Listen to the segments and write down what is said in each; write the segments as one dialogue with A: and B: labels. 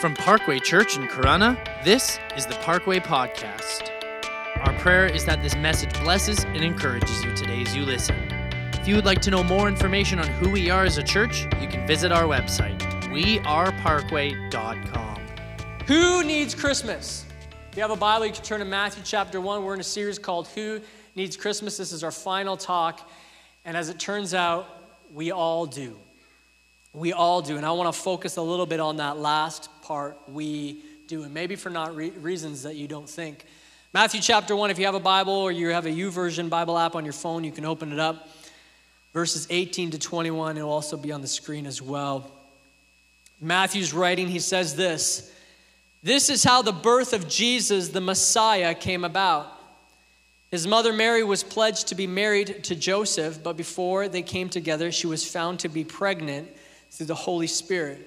A: From Parkway Church in Corunna, this is the Parkway Podcast. Our prayer is that this message blesses and encourages you today as you listen. If you would like to know more information on who we are as a church, you can visit our website, weareparkway.com.
B: Who needs Christmas? If you have a Bible, you can turn to Matthew chapter 1. We're in a series called Who Needs Christmas. This is our final talk. And as it turns out, we all do. We all do. And I want to focus a little bit on that last part we do, and maybe for not re- reasons that you don't think. Matthew chapter 1, if you have a Bible or you have a YouVersion Bible app on your phone, you can open it up. Verses 18 to 21, it'll also be on the screen as well. Matthew's writing, he says this This is how the birth of Jesus, the Messiah, came about. His mother Mary was pledged to be married to Joseph, but before they came together, she was found to be pregnant through the Holy Spirit.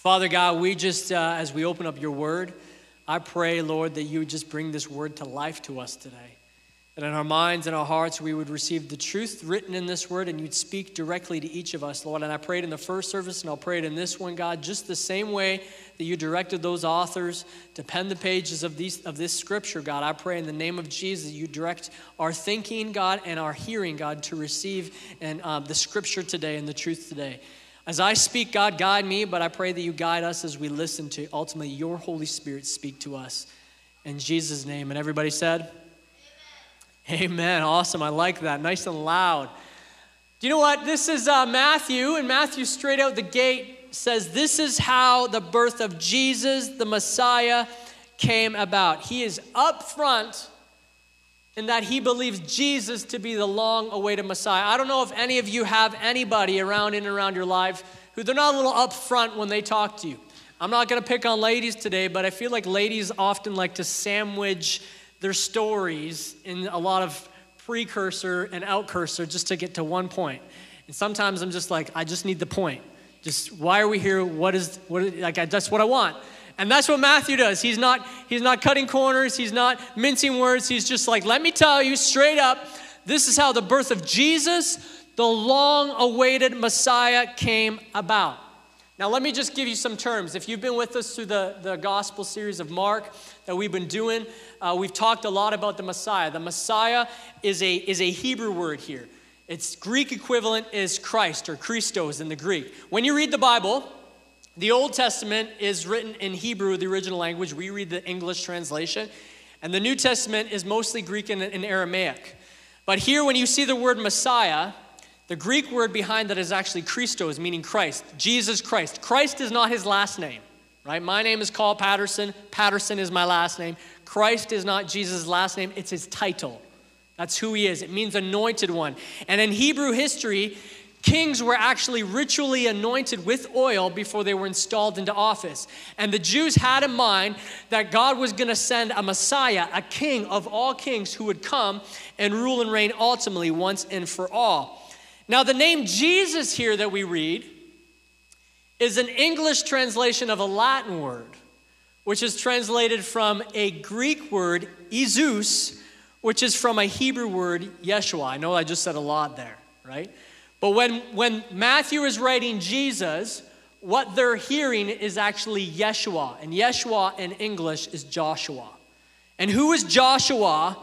B: Father God, we just, uh, as we open up your word, I pray, Lord, that you would just bring this word to life to us today. That in our minds and our hearts, we would receive the truth written in this word and you'd speak directly to each of us, Lord. And I prayed in the first service and I'll pray it in this one, God, just the same way that you directed those authors to pen the pages of, these, of this scripture, God. I pray in the name of Jesus, you direct our thinking, God, and our hearing, God, to receive and uh, the scripture today and the truth today. As I speak, God, guide me, but I pray that you guide us as we listen to ultimately your Holy Spirit speak to us. In Jesus' name. And everybody said, Amen. Amen. Awesome. I like that. Nice and loud. Do you know what? This is uh, Matthew, and Matthew, straight out the gate, says this is how the birth of Jesus, the Messiah, came about. He is up front in that he believes Jesus to be the long awaited Messiah. I don't know if any of you have anybody around in and around your life who they're not a little upfront when they talk to you. I'm not going to pick on ladies today, but I feel like ladies often like to sandwich their stories in a lot of precursor and outcursor just to get to one point. And sometimes I'm just like, I just need the point. Just why are we here? What is what? Like that's what I want. And that's what Matthew does. He's not, he's not cutting corners, he's not mincing words. He's just like, let me tell you straight up this is how the birth of Jesus, the long awaited Messiah, came about. Now, let me just give you some terms. If you've been with us through the, the gospel series of Mark that we've been doing, uh, we've talked a lot about the Messiah. The Messiah is a, is a Hebrew word here. Its Greek equivalent is Christ or Christos in the Greek. When you read the Bible, the Old Testament is written in Hebrew, the original language. We read the English translation. And the New Testament is mostly Greek and, and Aramaic. But here, when you see the word Messiah, the Greek word behind that is actually Christos, meaning Christ, Jesus Christ. Christ is not his last name, right? My name is Carl Patterson. Patterson is my last name. Christ is not Jesus' last name, it's his title. That's who he is. It means anointed one. And in Hebrew history, Kings were actually ritually anointed with oil before they were installed into office. And the Jews had in mind that God was going to send a Messiah, a king of all kings, who would come and rule and reign ultimately once and for all. Now, the name Jesus here that we read is an English translation of a Latin word, which is translated from a Greek word, Iesous, which is from a Hebrew word, Yeshua. I know I just said a lot there, right? But when, when Matthew is writing Jesus, what they're hearing is actually Yeshua. And Yeshua in English is Joshua. And who is Joshua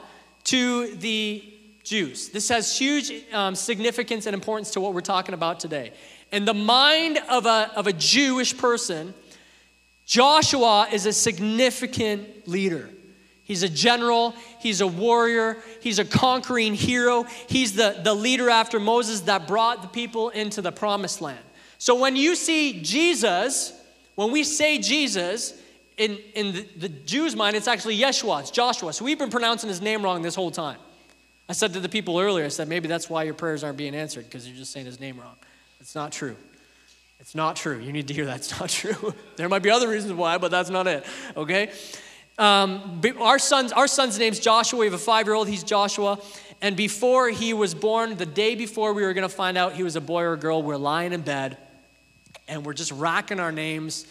B: to the Jews? This has huge um, significance and importance to what we're talking about today. In the mind of a, of a Jewish person, Joshua is a significant leader. He's a general, he's a warrior, he's a conquering hero. He's the, the leader after Moses that brought the people into the promised land. So when you see Jesus, when we say Jesus, in, in the, the Jews' mind, it's actually Yeshua, it's Joshua. So we've been pronouncing his name wrong this whole time. I said to the people earlier, I said, maybe that's why your prayers aren't being answered, because you're just saying his name wrong. It's not true. It's not true. You need to hear that's not true. there might be other reasons why, but that's not it. Okay? Um, our, son's, our son's name's Joshua. We have a five year old. He's Joshua. And before he was born, the day before we were going to find out he was a boy or a girl, we're lying in bed and we're just racking our names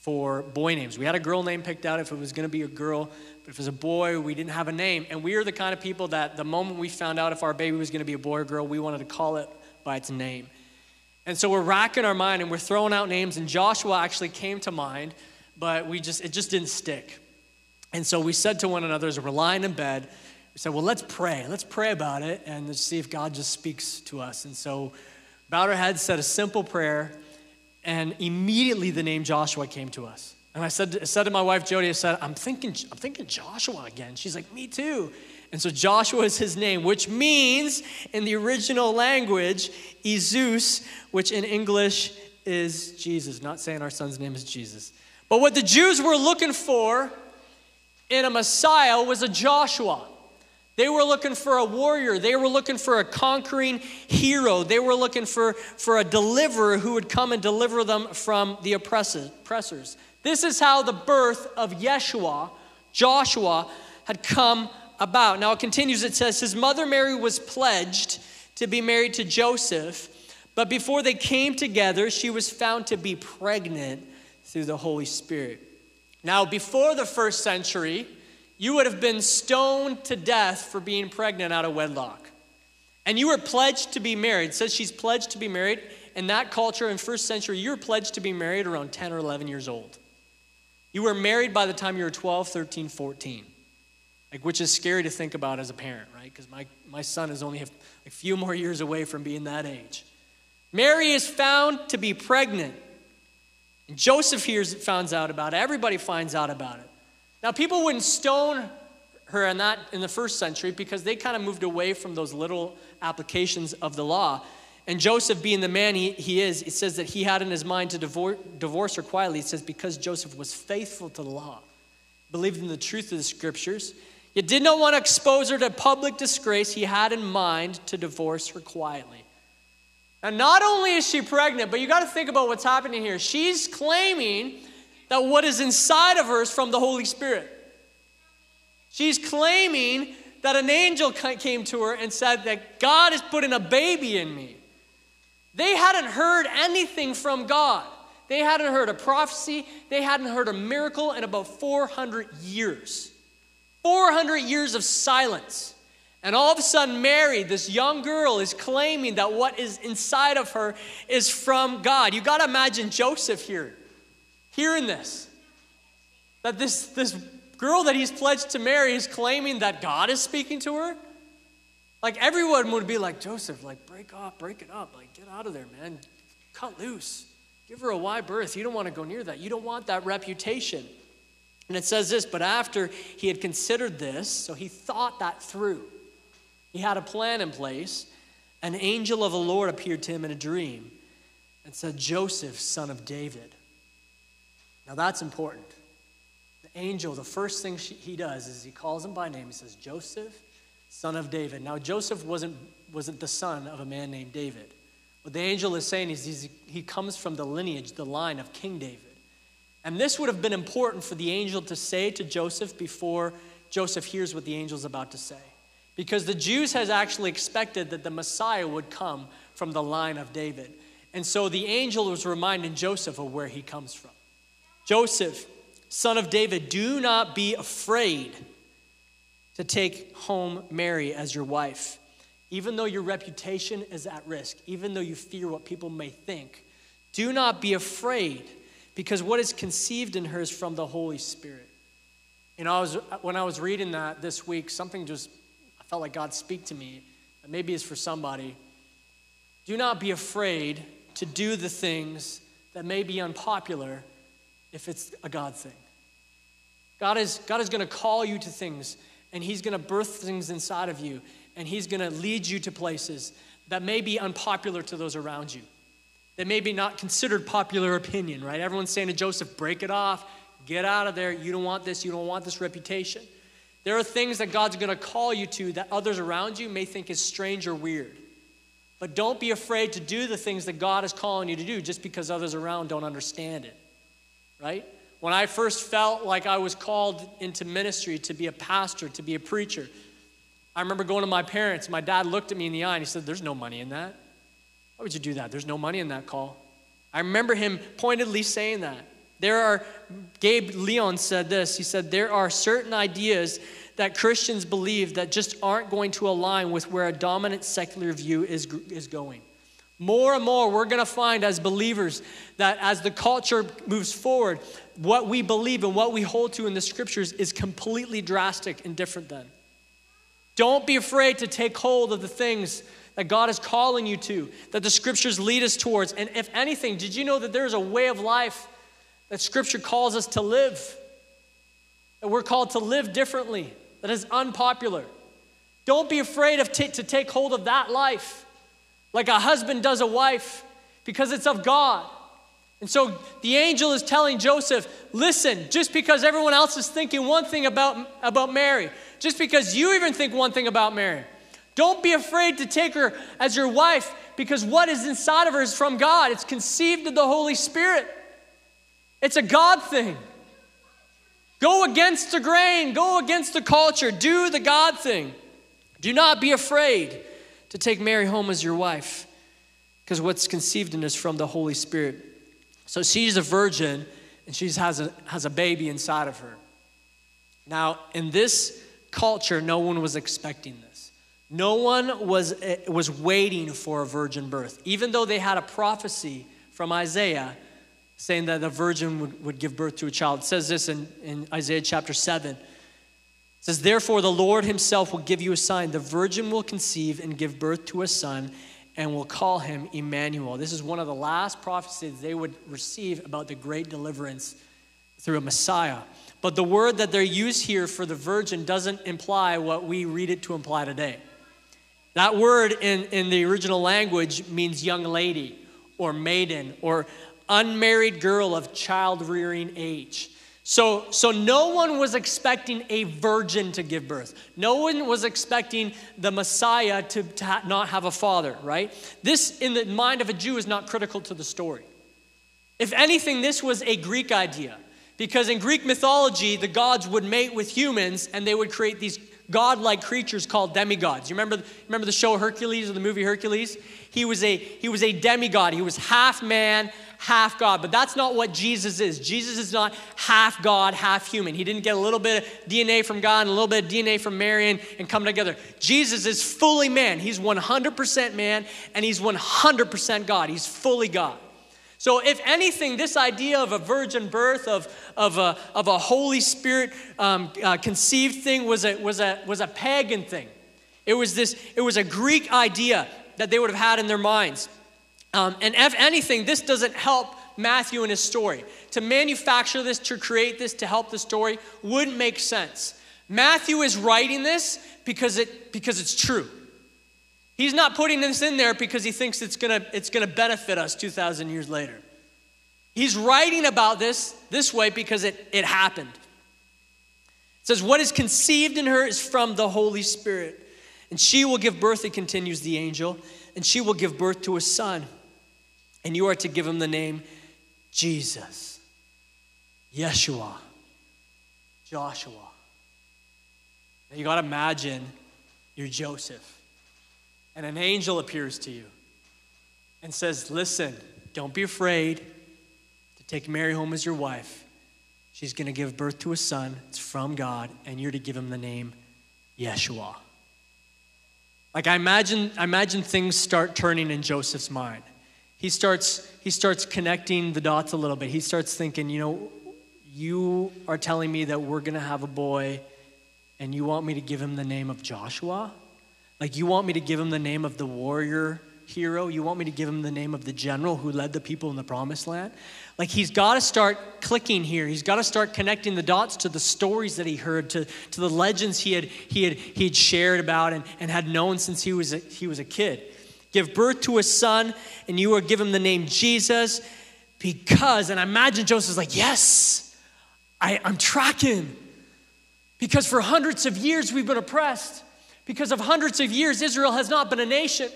B: for boy names. We had a girl name picked out if it was going to be a girl, but if it was a boy, we didn't have a name. And we are the kind of people that the moment we found out if our baby was going to be a boy or girl, we wanted to call it by its name. And so we're racking our mind and we're throwing out names, and Joshua actually came to mind, but we just it just didn't stick. And so we said to one another as we're lying in bed, we said, Well, let's pray. Let's pray about it and let's see if God just speaks to us. And so bowed our heads, said a simple prayer, and immediately the name Joshua came to us. And I said, I said to my wife Jody, I said, I'm thinking, I'm thinking Joshua again. She's like, Me too. And so Joshua is his name, which means in the original language, Izus, which in English is Jesus. Not saying our son's name is Jesus. But what the Jews were looking for in a Messiah was a Joshua. They were looking for a warrior. They were looking for a conquering hero. They were looking for, for a deliverer who would come and deliver them from the oppressors. This is how the birth of Yeshua, Joshua, had come about. Now it continues, it says, His mother Mary was pledged to be married to Joseph, but before they came together, she was found to be pregnant through the Holy Spirit. Now, before the first century, you would have been stoned to death for being pregnant out of wedlock. And you were pledged to be married. It says she's pledged to be married. In that culture, in first century, you were pledged to be married around 10 or 11 years old. You were married by the time you were 12, 13, 14. Like, which is scary to think about as a parent, right? Because my, my son is only a few more years away from being that age. Mary is found to be pregnant. And Joseph hears, finds out about it. Everybody finds out about it. Now, people wouldn't stone her in that in the first century because they kind of moved away from those little applications of the law. And Joseph, being the man he, he is, it says that he had in his mind to divorce, divorce her quietly. It says because Joseph was faithful to the law, believed in the truth of the scriptures, yet did not want to expose her to public disgrace, he had in mind to divorce her quietly. And not only is she pregnant, but you got to think about what's happening here. She's claiming that what is inside of her is from the Holy Spirit. She's claiming that an angel came to her and said that God is putting a baby in me. They hadn't heard anything from God. They hadn't heard a prophecy. They hadn't heard a miracle in about 400 years. 400 years of silence. And all of a sudden, Mary, this young girl, is claiming that what is inside of her is from God. You got to imagine Joseph here, hearing this. That this, this girl that he's pledged to marry is claiming that God is speaking to her. Like everyone would be like, Joseph, like break off, break it up, like get out of there, man. Cut loose. Give her a wide berth. You don't want to go near that. You don't want that reputation. And it says this, but after he had considered this, so he thought that through. He had a plan in place. An angel of the Lord appeared to him in a dream and said, Joseph, son of David. Now that's important. The angel, the first thing she, he does is he calls him by name. He says, Joseph, son of David. Now, Joseph wasn't, wasn't the son of a man named David. What the angel is saying is he comes from the lineage, the line of King David. And this would have been important for the angel to say to Joseph before Joseph hears what the angel's about to say. Because the Jews has actually expected that the Messiah would come from the line of David. And so the angel was reminding Joseph of where he comes from. Joseph, son of David, do not be afraid to take home Mary as your wife. Even though your reputation is at risk, even though you fear what people may think, do not be afraid because what is conceived in her is from the Holy Spirit. Know, I was, when I was reading that this week, something just felt like God speak to me, and maybe it's for somebody. Do not be afraid to do the things that may be unpopular if it's a God thing. God is, God is going to call you to things, and He's going to birth things inside of you, and He's going to lead you to places that may be unpopular to those around you, that may be not considered popular opinion, right? Everyone's saying to Joseph, break it off, get out of there. You don't want this, you don't want this reputation. There are things that God's going to call you to that others around you may think is strange or weird. But don't be afraid to do the things that God is calling you to do just because others around don't understand it, right? When I first felt like I was called into ministry to be a pastor, to be a preacher, I remember going to my parents. My dad looked at me in the eye and he said, There's no money in that. Why would you do that? There's no money in that call. I remember him pointedly saying that. There are, Gabe Lyons said this. He said, There are certain ideas that Christians believe that just aren't going to align with where a dominant secular view is, is going. More and more, we're going to find as believers that as the culture moves forward, what we believe and what we hold to in the scriptures is completely drastic and different then. Don't be afraid to take hold of the things that God is calling you to, that the scriptures lead us towards. And if anything, did you know that there's a way of life that scripture calls us to live? That we're called to live differently, that is unpopular. Don't be afraid of t- to take hold of that life like a husband does a wife because it's of God. And so the angel is telling Joseph, listen, just because everyone else is thinking one thing about, about Mary, just because you even think one thing about Mary, don't be afraid to take her as your wife because what is inside of her is from God. It's conceived of the Holy Spirit, it's a God thing. Go against the grain, go against the culture, do the God thing. Do not be afraid to take Mary home as your wife because what's conceived in is from the Holy Spirit. So she's a virgin and she has a, has a baby inside of her. Now, in this culture, no one was expecting this. No one was, eh, was waiting for a virgin birth, even though they had a prophecy from Isaiah saying that a virgin would, would give birth to a child. It says this in, in Isaiah chapter 7. It says, Therefore, the Lord himself will give you a sign. The virgin will conceive and give birth to a son and will call him Emmanuel. This is one of the last prophecies they would receive about the great deliverance through a Messiah. But the word that they're used here for the virgin doesn't imply what we read it to imply today. That word in, in the original language means young lady or maiden or unmarried girl of child rearing age. So, so no one was expecting a virgin to give birth. No one was expecting the Messiah to, to ha- not have a father, right? This, in the mind of a Jew, is not critical to the story. If anything, this was a Greek idea. Because in Greek mythology, the gods would mate with humans and they would create these godlike creatures called demigods. You remember, remember the show Hercules or the movie Hercules? He was, a, he was a demigod. He was half man, half God. But that's not what Jesus is. Jesus is not half God, half human. He didn't get a little bit of DNA from God and a little bit of DNA from Mary and, and come together. Jesus is fully man. He's 100% man and he's 100% God. He's fully God. So, if anything, this idea of a virgin birth, of, of, a, of a Holy Spirit um, uh, conceived thing, was a, was, a, was a pagan thing. It was, this, it was a Greek idea that they would have had in their minds. Um, and if anything, this doesn't help Matthew in his story. To manufacture this, to create this, to help the story wouldn't make sense. Matthew is writing this because, it, because it's true. He's not putting this in there because he thinks it's gonna, it's gonna benefit us 2,000 years later. He's writing about this this way because it, it happened. It says, What is conceived in her is from the Holy Spirit. And she will give birth, it continues the angel, and she will give birth to a son. And you are to give him the name Jesus, Yeshua, Joshua. Now you got to imagine you're Joseph and an angel appears to you and says, Listen, don't be afraid to take Mary home as your wife. She's going to give birth to a son. It's from God, and you're to give him the name Yeshua. Like I imagine, I imagine things start turning in Joseph's mind. He starts, he starts connecting the dots a little bit. He starts thinking, you know, you are telling me that we're going to have a boy, and you want me to give him the name of Joshua? Like, you want me to give him the name of the warrior hero? You want me to give him the name of the general who led the people in the promised land? Like, he's got to start clicking here. He's got to start connecting the dots to the stories that he heard, to, to the legends he had, he had, he had shared about and, and had known since he was, a, he was a kid. Give birth to a son, and you are give him the name Jesus because, and I imagine Joseph's like, yes, I, I'm tracking. Because for hundreds of years we've been oppressed. Because of hundreds of years, Israel has not been a nation.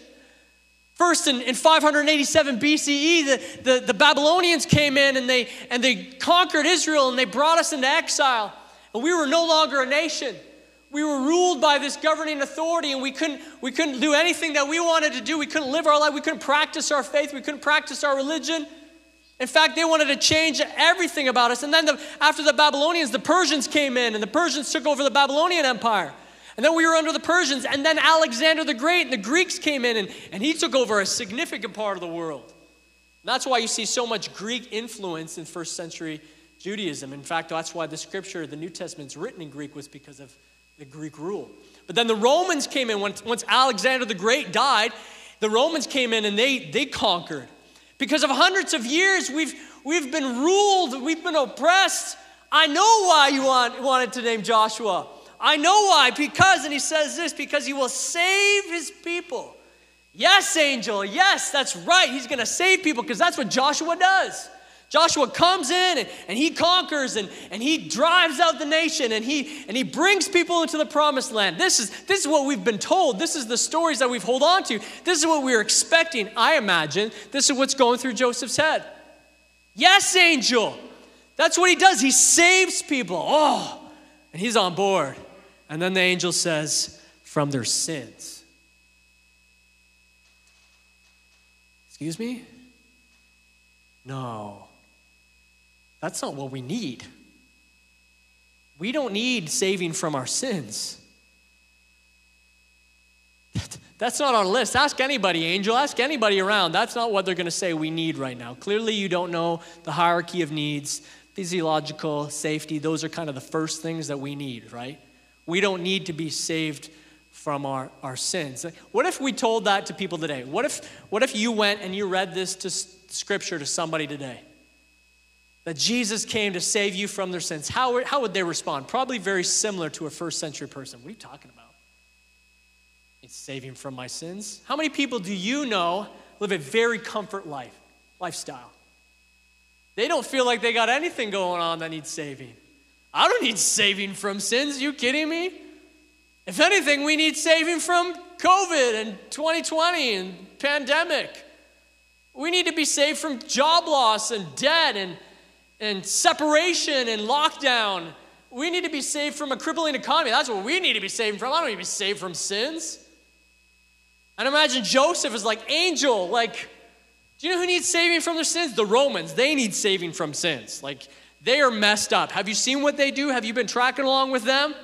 B: First, in, in 587 BCE, the, the, the Babylonians came in and they, and they conquered Israel and they brought us into exile. And we were no longer a nation. We were ruled by this governing authority, and we couldn't, we couldn't do anything that we wanted to do. We couldn't live our life. We couldn't practice our faith. We couldn't practice our religion. In fact, they wanted to change everything about us. And then the, after the Babylonians, the Persians came in, and the Persians took over the Babylonian Empire. And then we were under the Persians, and then Alexander the Great and the Greeks came in, and, and he took over a significant part of the world. And that's why you see so much Greek influence in first century Judaism. In fact, that's why the scripture, the New Testament, is written in Greek, was because of the Greek rule. But then the Romans came in. Once, once Alexander the Great died, the Romans came in and they, they conquered. Because of hundreds of years, we've, we've been ruled, we've been oppressed. I know why you want, wanted to name Joshua. I know why. Because, and he says this, because he will save his people. Yes, angel. Yes, that's right. He's going to save people because that's what Joshua does. Joshua comes in and, and he conquers and, and he drives out the nation and he and he brings people into the promised land. This is this is what we've been told. This is the stories that we've hold on to. This is what we are expecting. I imagine this is what's going through Joseph's head. Yes, angel. That's what he does. He saves people. Oh, and he's on board. And then the angel says, from their sins. Excuse me? No. That's not what we need. We don't need saving from our sins. That's not our list. Ask anybody, Angel. Ask anybody around. That's not what they're going to say we need right now. Clearly, you don't know the hierarchy of needs, physiological, safety. Those are kind of the first things that we need, right? We don't need to be saved from our, our sins. What if we told that to people today? What if, what if you went and you read this to scripture to somebody today? That Jesus came to save you from their sins. How, how would they respond? Probably very similar to a first century person. What are you talking about? It's saving from my sins. How many people do you know live a very comfort life, lifestyle? They don't feel like they got anything going on that needs saving. I don't need saving from sins. You kidding me? If anything, we need saving from COVID and 2020 and pandemic. We need to be saved from job loss and debt and, and separation and lockdown. We need to be saved from a crippling economy. That's what we need to be saved from. I don't need to be saved from sins. And imagine Joseph is like angel, like, do you know who needs saving from their sins? The Romans. They need saving from sins. Like, they are messed up. Have you seen what they do? Have you been tracking along with them?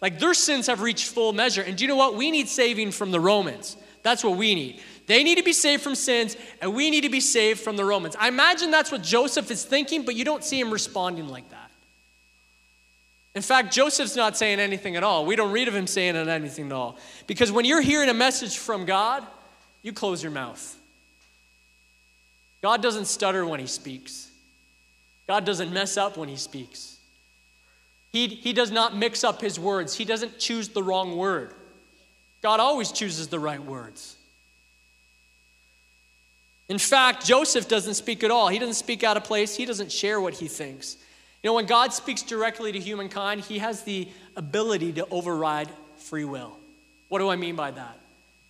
B: Like their sins have reached full measure. And do you know what? We need saving from the Romans. That's what we need. They need to be saved from sins, and we need to be saved from the Romans. I imagine that's what Joseph is thinking, but you don't see him responding like that. In fact, Joseph's not saying anything at all. We don't read of him saying anything at all. Because when you're hearing a message from God, you close your mouth. God doesn't stutter when he speaks. God doesn't mess up when he speaks. He, he does not mix up his words, he doesn't choose the wrong word. God always chooses the right words. In fact, Joseph doesn't speak at all. He doesn't speak out of place. He doesn't share what he thinks. You know, when God speaks directly to humankind, he has the ability to override free will. What do I mean by that?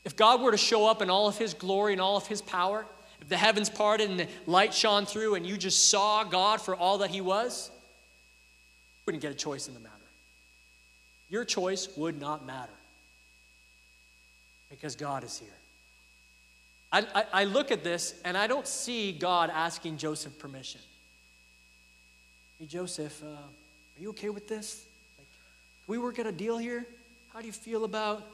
B: If God were to show up in all of his glory and all of his power, if the heavens parted and the light shone through and you just saw God for all that He was, you wouldn't get a choice in the matter. Your choice would not matter because God is here. I, I, I look at this and I don't see God asking Joseph permission. Hey, Joseph, uh, are you okay with this? Like, can we work out a deal here? How do you feel about?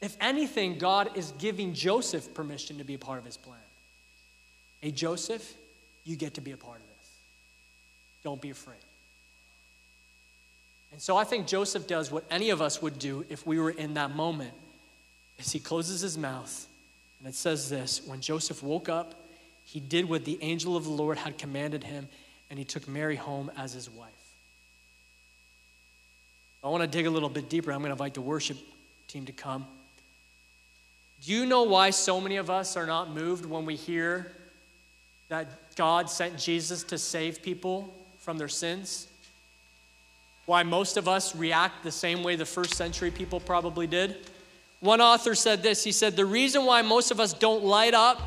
B: If anything, God is giving Joseph permission to be a part of his plan. Hey, Joseph, you get to be a part of this. Don't be afraid. And so I think Joseph does what any of us would do if we were in that moment. Is he closes his mouth and it says this, when Joseph woke up, he did what the angel of the Lord had commanded him and he took Mary home as his wife. I want to dig a little bit deeper. I'm going to invite the worship team to come. Do you know why so many of us are not moved when we hear that God sent Jesus to save people from their sins. Why most of us react the same way the first century people probably did. One author said this he said, The reason why most of us don't light up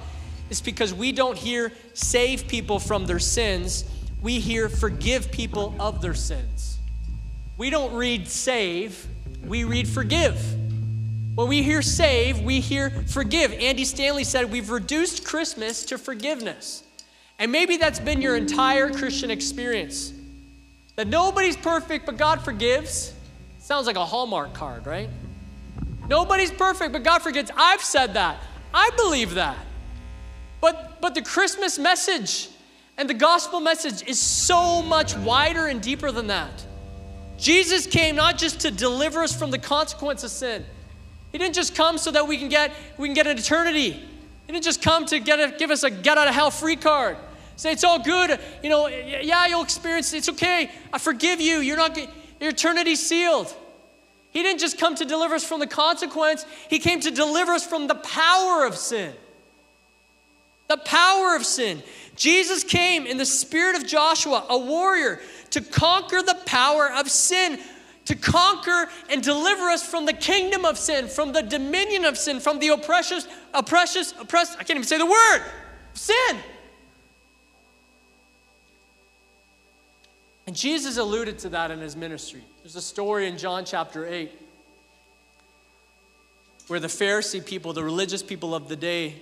B: is because we don't hear save people from their sins, we hear forgive people of their sins. We don't read save, we read forgive. When we hear save, we hear forgive. Andy Stanley said, We've reduced Christmas to forgiveness. And maybe that's been your entire Christian experience. That nobody's perfect, but God forgives. Sounds like a Hallmark card, right? Nobody's perfect, but God forgives. I've said that. I believe that. But, but the Christmas message and the gospel message is so much wider and deeper than that. Jesus came not just to deliver us from the consequence of sin. He didn't just come so that we can get we can get an eternity. He didn't just come to get a, give us a get out of hell free card. Say it's all good. You know, yeah, you'll experience. It's okay. I forgive you. You're not. Your eternity sealed. He didn't just come to deliver us from the consequence. He came to deliver us from the power of sin. The power of sin. Jesus came in the spirit of Joshua, a warrior, to conquer the power of sin to conquer and deliver us from the kingdom of sin, from the dominion of sin, from the oppressive, oppressive, oppressed, I can't even say the word, sin. And Jesus alluded to that in his ministry. There's a story in John chapter 8 where the Pharisee people, the religious people of the day,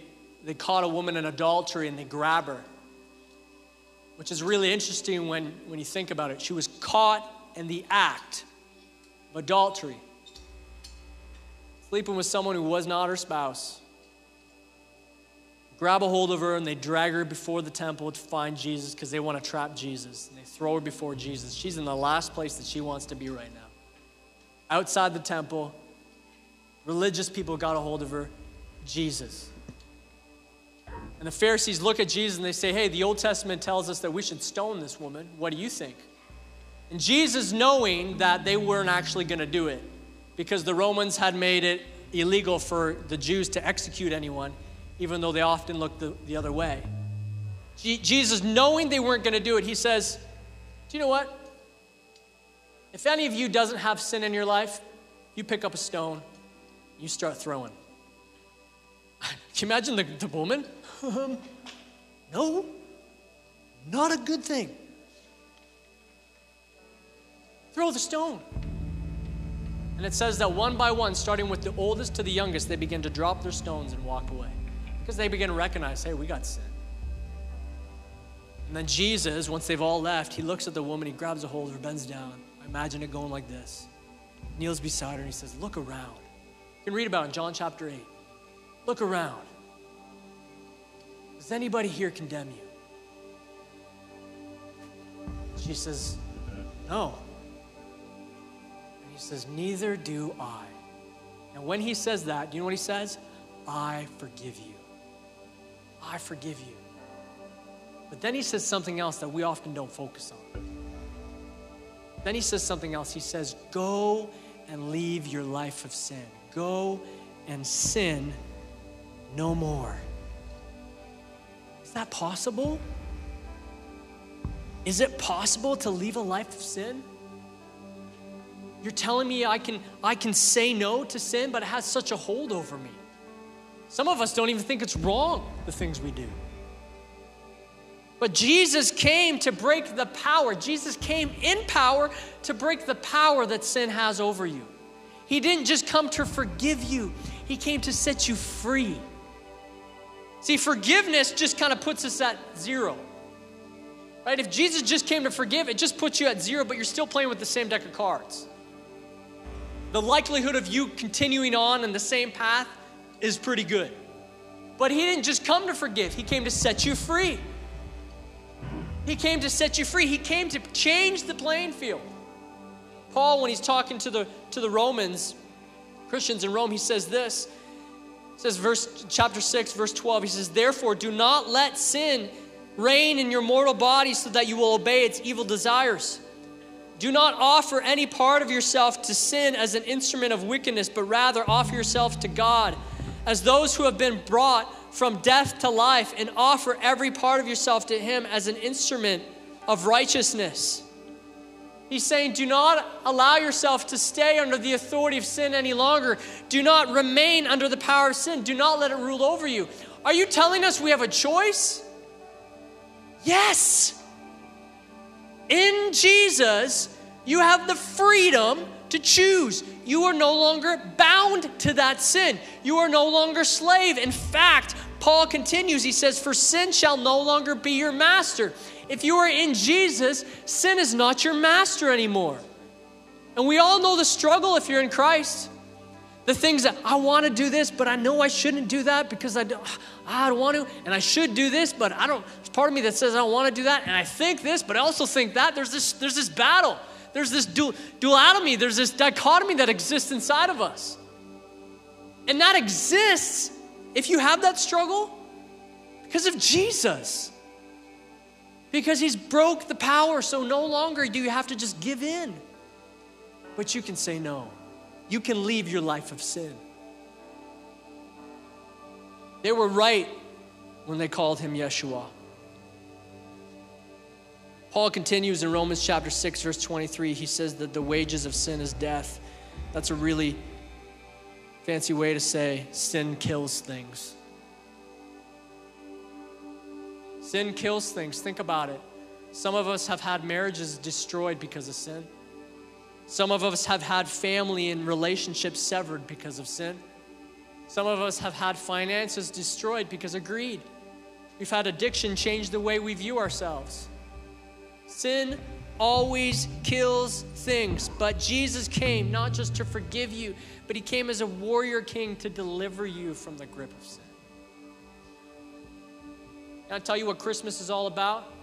B: they caught a woman in adultery and they grab her. Which is really interesting when, when you think about it. She was caught in the act of adultery, sleeping with someone who was not her spouse. Grab a hold of her and they drag her before the temple to find Jesus because they want to trap Jesus. And they throw her before Jesus. She's in the last place that she wants to be right now. Outside the temple, religious people got a hold of her, Jesus. And the Pharisees look at Jesus and they say, Hey, the Old Testament tells us that we should stone this woman. What do you think? And Jesus, knowing that they weren't actually going to do it because the Romans had made it illegal for the Jews to execute anyone, even though they often looked the, the other way. Jesus, knowing they weren't going to do it, he says, Do you know what? If any of you doesn't have sin in your life, you pick up a stone, you start throwing. Can you imagine the, the woman? Um, no, not a good thing. Throw the stone. And it says that one by one, starting with the oldest to the youngest, they begin to drop their stones and walk away. Because they begin to recognize, hey, we got sin. And then Jesus, once they've all left, he looks at the woman, he grabs a hold of her, bends down. I imagine it going like this. Kneels beside her and he says, Look around. You can read about it in John chapter 8. Look around. Does anybody here condemn you? She says, No. And he says, Neither do I. And when he says that, do you know what he says? I forgive you. I forgive you. But then he says something else that we often don't focus on. Then he says something else. He says, Go and leave your life of sin. Go and sin no more. Is that possible? Is it possible to leave a life of sin? You're telling me I can, I can say no to sin, but it has such a hold over me. Some of us don't even think it's wrong, the things we do. But Jesus came to break the power. Jesus came in power to break the power that sin has over you. He didn't just come to forgive you, He came to set you free. See, forgiveness just kind of puts us at zero. Right? If Jesus just came to forgive, it just puts you at zero, but you're still playing with the same deck of cards the likelihood of you continuing on in the same path is pretty good. But he didn't just come to forgive, he came to set you free. He came to set you free. He came to change the playing field. Paul, when he's talking to the, to the Romans, Christians in Rome, he says this. He says, verse chapter 6, verse 12, he says, Therefore, do not let sin reign in your mortal body so that you will obey its evil desires. Do not offer any part of yourself to sin as an instrument of wickedness, but rather offer yourself to God as those who have been brought from death to life, and offer every part of yourself to Him as an instrument of righteousness. He's saying, do not allow yourself to stay under the authority of sin any longer. Do not remain under the power of sin. Do not let it rule over you. Are you telling us we have a choice? Yes. In Jesus, you have the freedom to choose. You are no longer bound to that sin. You are no longer slave. In fact, Paul continues, he says, For sin shall no longer be your master. If you are in Jesus, sin is not your master anymore. And we all know the struggle if you're in Christ. The things that I want to do this, but I know I shouldn't do that because I don't, ah, I don't want to, and I should do this, but I don't. There's part of me that says I don't want to do that, and I think this, but I also think that. There's this, there's this battle. There's this dual, duality. There's this dichotomy that exists inside of us. And that exists if you have that struggle because of Jesus because he's broke the power so no longer do you have to just give in but you can say no you can leave your life of sin they were right when they called him yeshua paul continues in romans chapter 6 verse 23 he says that the wages of sin is death that's a really fancy way to say sin kills things Sin kills things. Think about it. Some of us have had marriages destroyed because of sin. Some of us have had family and relationships severed because of sin. Some of us have had finances destroyed because of greed. We've had addiction change the way we view ourselves. Sin always kills things, but Jesus came not just to forgive you, but He came as a warrior king to deliver you from the grip of sin. Can I tell you what Christmas is all about?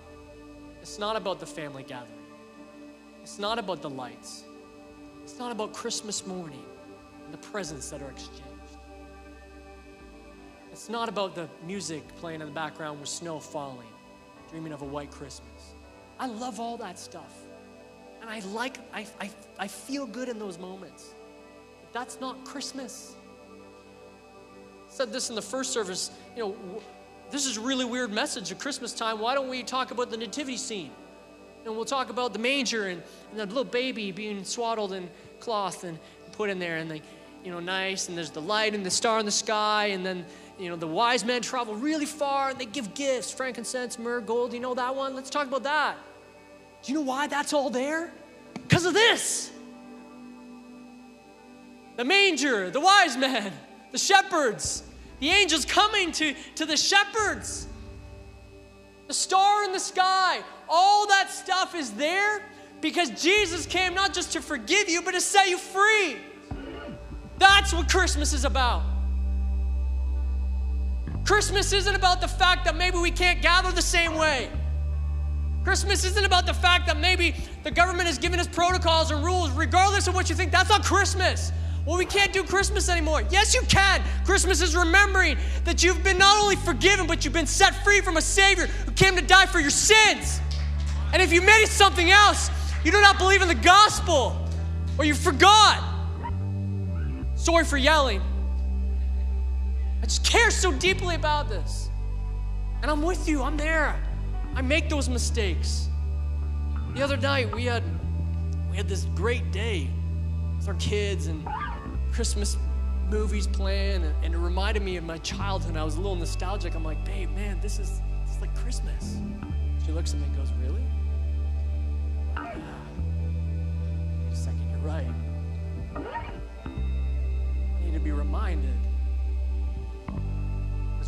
B: It's not about the family gathering. It's not about the lights. It's not about Christmas morning and the presents that are exchanged. It's not about the music playing in the background with snow falling, dreaming of a white Christmas. I love all that stuff. And I like, I, I, I feel good in those moments. But that's not Christmas. I said this in the first service, you know, this is a really weird message at Christmas time. Why don't we talk about the nativity scene? And we'll talk about the manger and, and the little baby being swaddled in cloth and put in there and the, you know, nice. And there's the light and the star in the sky. And then, you know, the wise men travel really far and they give gifts, frankincense, myrrh, gold. You know that one? Let's talk about that. Do you know why that's all there? Because of this. The manger, the wise men, the shepherds, the angels coming to, to the shepherds, the star in the sky, all that stuff is there because Jesus came not just to forgive you, but to set you free. That's what Christmas is about. Christmas isn't about the fact that maybe we can't gather the same way. Christmas isn't about the fact that maybe the government has given us protocols and rules, regardless of what you think. That's not Christmas. Well, we can't do Christmas anymore. Yes, you can. Christmas is remembering that you've been not only forgiven, but you've been set free from a Savior who came to die for your sins. And if you made it something else, you do not believe in the gospel or you forgot. Sorry for yelling. I just care so deeply about this. And I'm with you, I'm there. I make those mistakes. The other night we had we had this great day with our kids and Christmas movies playing, and, it reminded me of my childhood. I was a little nostalgic. I'm like, babe, man, this is, this is like Christmas. She looks at me and goes, really? Wait a second, you're right. I need to be reminded.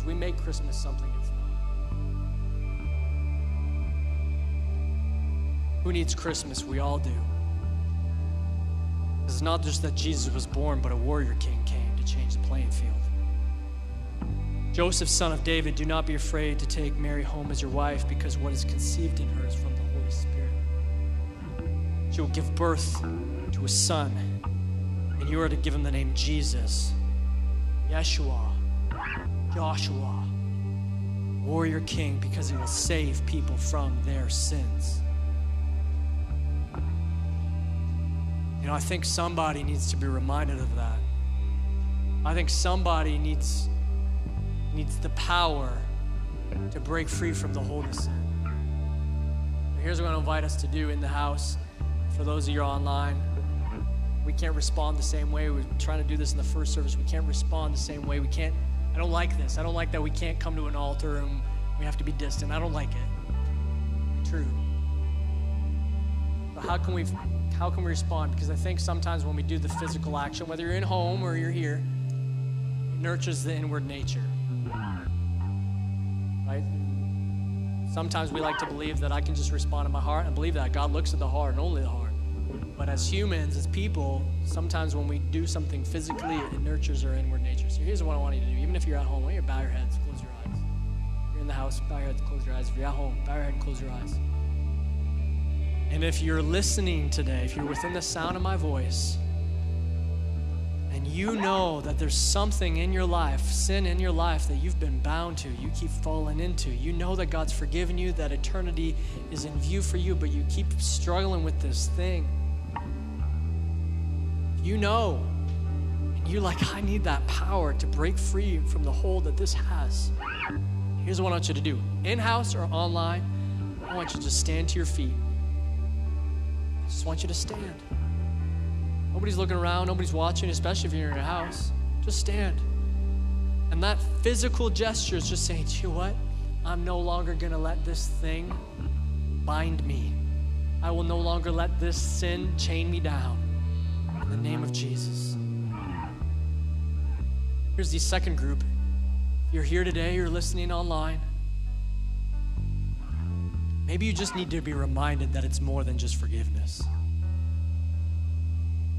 B: We make Christmas something it's not. Who needs Christmas? We all do. It's not just that Jesus was born, but a warrior king came to change the playing field. Joseph, son of David, do not be afraid to take Mary home as your wife, because what is conceived in her is from the Holy Spirit. She will give birth to a son, and you are to give him the name Jesus, Yeshua, Joshua, warrior king, because he will save people from their sins. You know, I think somebody needs to be reminded of that. I think somebody needs needs the power to break free from the hold of sin. Here's what I'm going to invite us to do in the house. For those of you online, we can't respond the same way. We are trying to do this in the first service. We can't respond the same way. We can't, I don't like this. I don't like that we can't come to an altar and we have to be distant. I don't like it. True. But how can we how can we respond? Because I think sometimes when we do the physical action, whether you're in home or you're here, it nurtures the inward nature. Right? Sometimes we like to believe that I can just respond in my heart and believe that God looks at the heart and only the heart. But as humans, as people, sometimes when we do something physically, it nurtures our inward nature. So here's what I want you to do. Even if you're at home, you bow your heads, close your eyes. If you're in the house, bow your heads, close your eyes. If you're at home, bow your head, close your eyes. And if you're listening today, if you're within the sound of my voice, and you know that there's something in your life, sin in your life that you've been bound to, you keep falling into, you know that God's forgiven you, that eternity is in view for you, but you keep struggling with this thing. You know, and you're like, I need that power to break free from the hold that this has. Here's what I want you to do in house or online, I want you to just stand to your feet I just want you to stand. Nobody's looking around, nobody's watching, especially if you're in your house. Just stand. And that physical gesture is just saying, to you what? I'm no longer going to let this thing bind me. I will no longer let this sin chain me down. In the name of Jesus. Here's the second group. You're here today, you're listening online. Maybe you just need to be reminded that it's more than just forgiveness.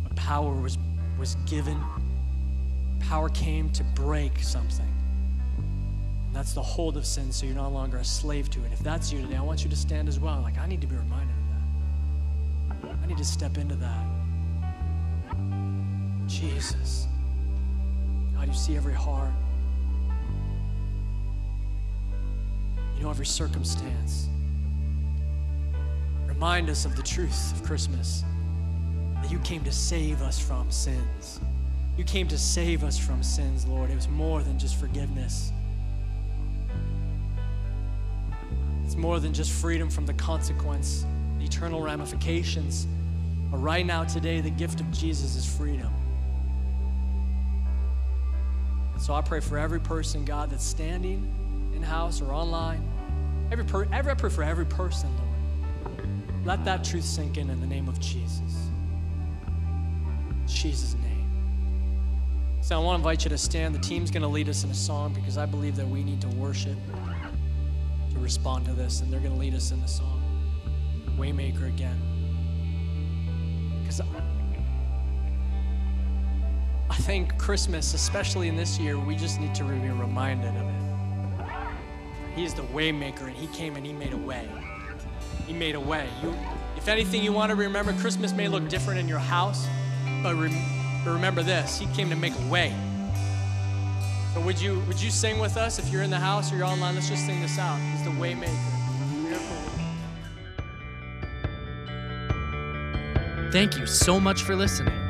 B: But power was, was given, power came to break something. And that's the hold of sin, so you're no longer a slave to it. If that's you today, I want you to stand as well. Like, I need to be reminded of that. I need to step into that. Jesus. God, you see every heart. You know every circumstance remind us of the truth of Christmas that you came to save us from sins. You came to save us from sins, Lord. It was more than just forgiveness. It's more than just freedom from the consequence, the eternal ramifications. But right now, today, the gift of Jesus is freedom. So I pray for every person, God, that's standing in house or online. Every, per- every I pray for every person, Lord let that truth sink in in the name of Jesus. Jesus' name. So I want to invite you to stand. The team's going to lead us in a song because I believe that we need to worship to respond to this, and they're going to lead us in the song. Waymaker again. Think Christmas, especially in this year, we just need to be reminded of it. He's the waymaker, and He came and He made a way. He made a way. You, if anything, you want to remember Christmas may look different in your house, but, but remember this He came to make a way. So would you would you sing with us if you're in the house or you're online? Let's just sing this out. He's the waymaker.
A: Thank you so much for listening.